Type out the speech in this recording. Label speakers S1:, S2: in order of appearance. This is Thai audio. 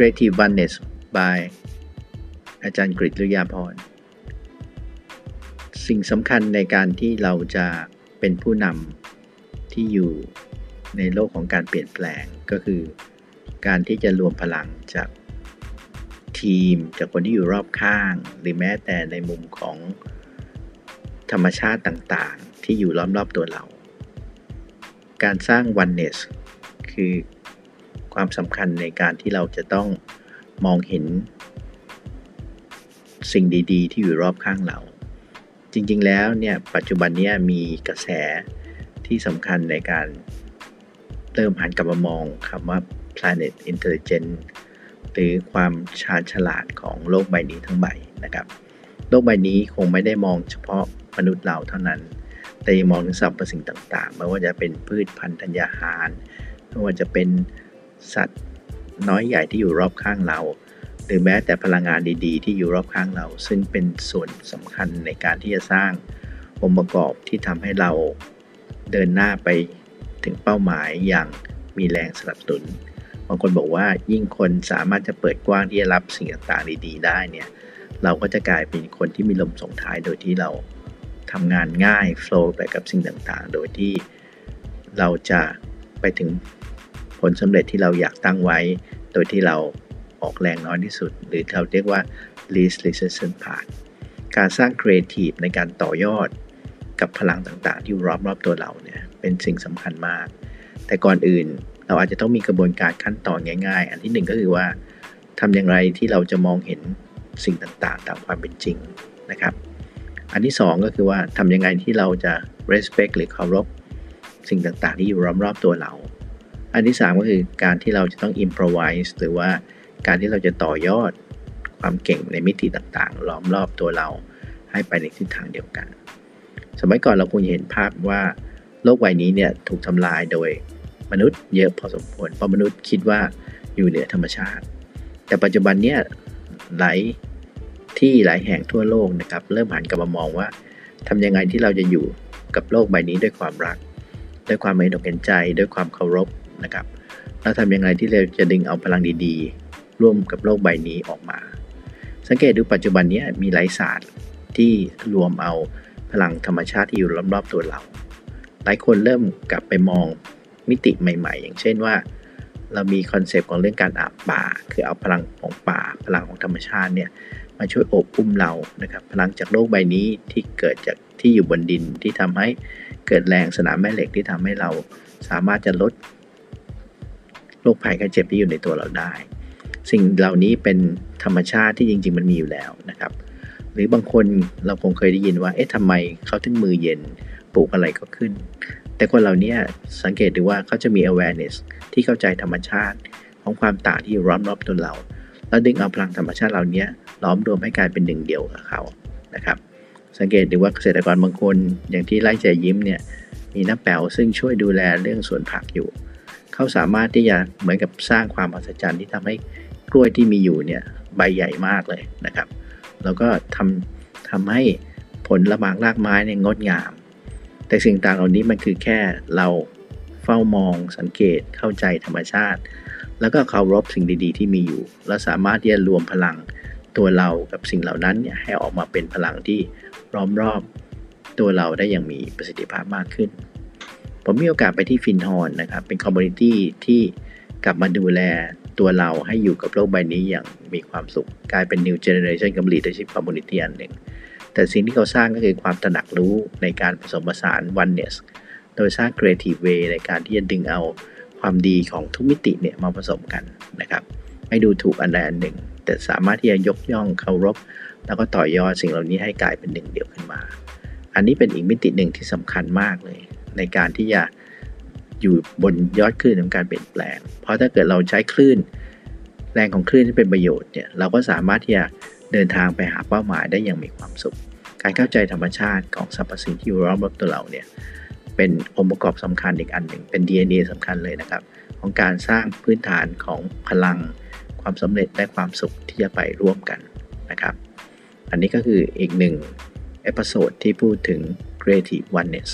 S1: Creative Oneness by อาจารย์กฤษลุยาพร สิ่งสำคัญในการที่เราจะเป็นผู้นำที่อยู่ในโลกของการเปลี่ยนแปลงก็คือ การที่จะรวมพลังจากทีมจากคนที่อยู่รอบข้าง หรือแม้แต่ในมุมของธรรมชาติต่างๆ ที่อยู่ล้อมรอบตัวเรา การสร้าง oneness คือ ความสำคัญในการที่เราจะต้องมองเห็น สิ่งดีๆ ที่อยู่รอบข้างเรา จริงๆแล้วเนี่ยปัจจุบันนี้มีกระแสที่สำคัญในการเริ่มหันกลับมามองคำว่า planet intelligence หรือความชาญฉลาดของโลกใบนี้ทั้งใบนะครับ โลกใบนี้คงไม่ได้มองเฉพาะมนุษย์เราเท่านั้น แต่ยังมองถึงสรรพสิ่งต่างๆ ไม่ว่าจะเป็นพืชพันธุ์ธัญญาหาร ไม่ว่าจะเป็น สัตว์ น้อยใหญ่ที่อยู่รอบข้างเรา หรือแม้แต่พลังงานดีๆ ที่อยู่รอบข้างเรา ซึ่งเป็นส่วนสำคัญในการที่จะสร้างองค์ประกอบที่ทำให้เราเดินหน้าไปถึงเป้าหมายอย่างมีแรงสนับสนุนบางคนบอกว่ายิ่งคนสามารถจะเปิดกว้างที่จะรับสิ่งต่างๆดีๆ ได้เนี่ยเราก็จะกลายเป็นคนที่มีลมส่งท้ายโดยที่เราทำงานง่ายโฟล์ไปกับสิ่งต่างๆ โดยที่เราจะไปถึง ผลสำเร็จที่เราอยากตั้งไว้ โดยที่เราออกแรงน้อยที่สุด หรือเราเรียกว่า least resistance path การสร้าง creative ในการต่อยอดกับพลังต่างๆ ที่รอบรอบตัวเราเนี่ยเป็นสิ่งสำคัญมาก แต่ก่อนอื่นเราอาจจะต้องมีกระบวนการขั้นตอนง่าย ๆ อันที่หนึ่งก็คือว่าทำอย่างไรที่เราจะมองเห็นสิ่งต่างๆ ตามความเป็นจริงนะครับ อันที่สองก็คือว่าทำยังไงที่เราจะ respect หรือเคารพสิ่งต่างๆ ที่อยู่รอบๆตัวเรา อันที่ 3 ก็คือการที่เราจะต้อง improvise หรือว่าการที่เราจะต่อยอดความเก่งในมิติต่างๆ ล้อมรอบตัวเราให้ไปในทิศทางเดียวกัน สมัยก่อนเราคงเห็นภาพว่าโลกใบนี้เนี่ยถูกทำลายโดยมนุษย์เยอะพอสมควร เพราะมนุษย์คิดว่าอยู่เหนือธรรมชาติ แต่ปัจจุบันเนี่ยหลายที่หลายแห่งทั่วโลกนะครับ เริ่มหันกลับมามองว่าทำยังไงที่เราจะอยู่กับโลกใบนี้ด้วยความรัก ด้วยความไม่ตกเห็นใจ ด้วยความเคารพ นะครับแล้วทำยังไงที่เราจะดึงเอาพลังดีๆ ร่วมกับโลกใบนี้ออกมา สังเกตดูปัจจุบันนี้มีหลายศาสตร์ที่รวมเอาพลังธรรมชาติที่อยู่รอบๆตัวเรา หลายคนเริ่มกลับไปมองมิติใหม่ ๆ อย่างเช่นว่า เรามี concept ของเรื่องการอาบป่า คือเอาพลังของป่า พลังของธรรมชาติเนี่ยมาช่วยโอบอุ้มเรานะครับพลังจากโลกใบนี้ที่เกิดจากที่อยู่บนดินที่ทำให้เกิดแรงสนามแม่เหล็กที่ทำให้เราสามารถจะลด โรคภัยไข้เจ็บที่อยู่ในตัวเราได้ สิ่งเหล่านี้เป็นธรรมชาติที่จริง ๆ มันมีอยู่แล้วนะครับ หรือบางคนเราคงเคยได้ยินว่า เอ๊ะทำไมเขาถึงมือเย็นปลูกอะไรก็ขึ้น แต่คนเหล่านี้สังเกตดูว่าเขาจะมี awareness ที่เข้าใจธรรมชาติของความต่างที่อยู่รอบๆตัวเรา แล้วดึงเอาพลังธรรมชาติเหล่านี้ล้อมรวมให้กลายเป็นหนึ่งเดียวกับเขานะครับ สังเกตดูว่าเกษตรกรบางคนอย่างที่ไร่ใจยิ้มเนี่ยมีน้าแป๋วซึ่งช่วยดูแลเรื่องสวนผักอยู่ เขาสามารถที่จะเหมือนกับสร้างความมหัศจรรย์ที่ทำให้กล้วยที่มีอยู่เนี่ยใบใหญ่มากเลยนะครับ แล้วก็ทำทำให้ผลละหมากรากไม้เนี่ยงดงาม แต่สิ่งต่างเหล่านี้มันคือแค่เราเฝ้ามองสังเกตเข้าใจธรรมชาติ แล้วก็เคารพสิ่งดีๆ ที่มีอยู่ และสามารถที่จะรวมพลังตัวเรากับสิ่งเหล่านั้นเนี่ยให้ออกมาเป็นพลังที่ล้อมรอบตัวเราได้อย่างมีประสิทธิภาพมากขึ้น ผมมีโอกาสไปที่ฟินฮอนนะครับ เป็นคอมมูนิตี้ที่กลับมาดูแลตัวเราให้อยู่กับโลกใบนี้อย่างมีความสุข กลายเป็น New Generation กับ Leadership Community อันหนึ่ง แต่สิ่งที่เขาสร้างก็คือความตระหนักรู้ในการผสมผสาน oneness โดยสร้าง creative way ในการที่จะดึงเอาความดีของทุกมิติเนี่ยมาผสมกันนะครับ ไม่ดูถูกอันใดอันหนึ่ง แต่สามารถที่จะยกย่องเคารพ แล้วก็ต่อยอดสิ่งเหล่านี้ให้กลายเป็นหนึ่งเดียวขึ้นมา อันนี้เป็นอีกมิติหนึ่งที่สำคัญมากเลย ในการที่จะอยู่บนยอดคลื่นของการเปลี่ยนแปลง เพราะถ้าเกิดเราใช้คลื่น แรงของคลื่นที่เป็นประโยชน์เนี่ยเราก็สามารถที่จะเดินทางไปหาเป้าหมายได้อย่างมีความสุข การเข้าใจธรรมชาติของสรรพสิ่งที่อยู่รอบตัวเราเนี่ยเป็นองค์ประกอบสำคัญอีกอันหนึ่งเป็น DNA สำคัญเลยนะครับ ของการสร้างพื้นฐานของพลังความสำเร็จและความสุขที่จะไปร่วมกันนะครับ อันนี้ก็คืออีกหนึ่ง episode ที่พูดถึง creative oneness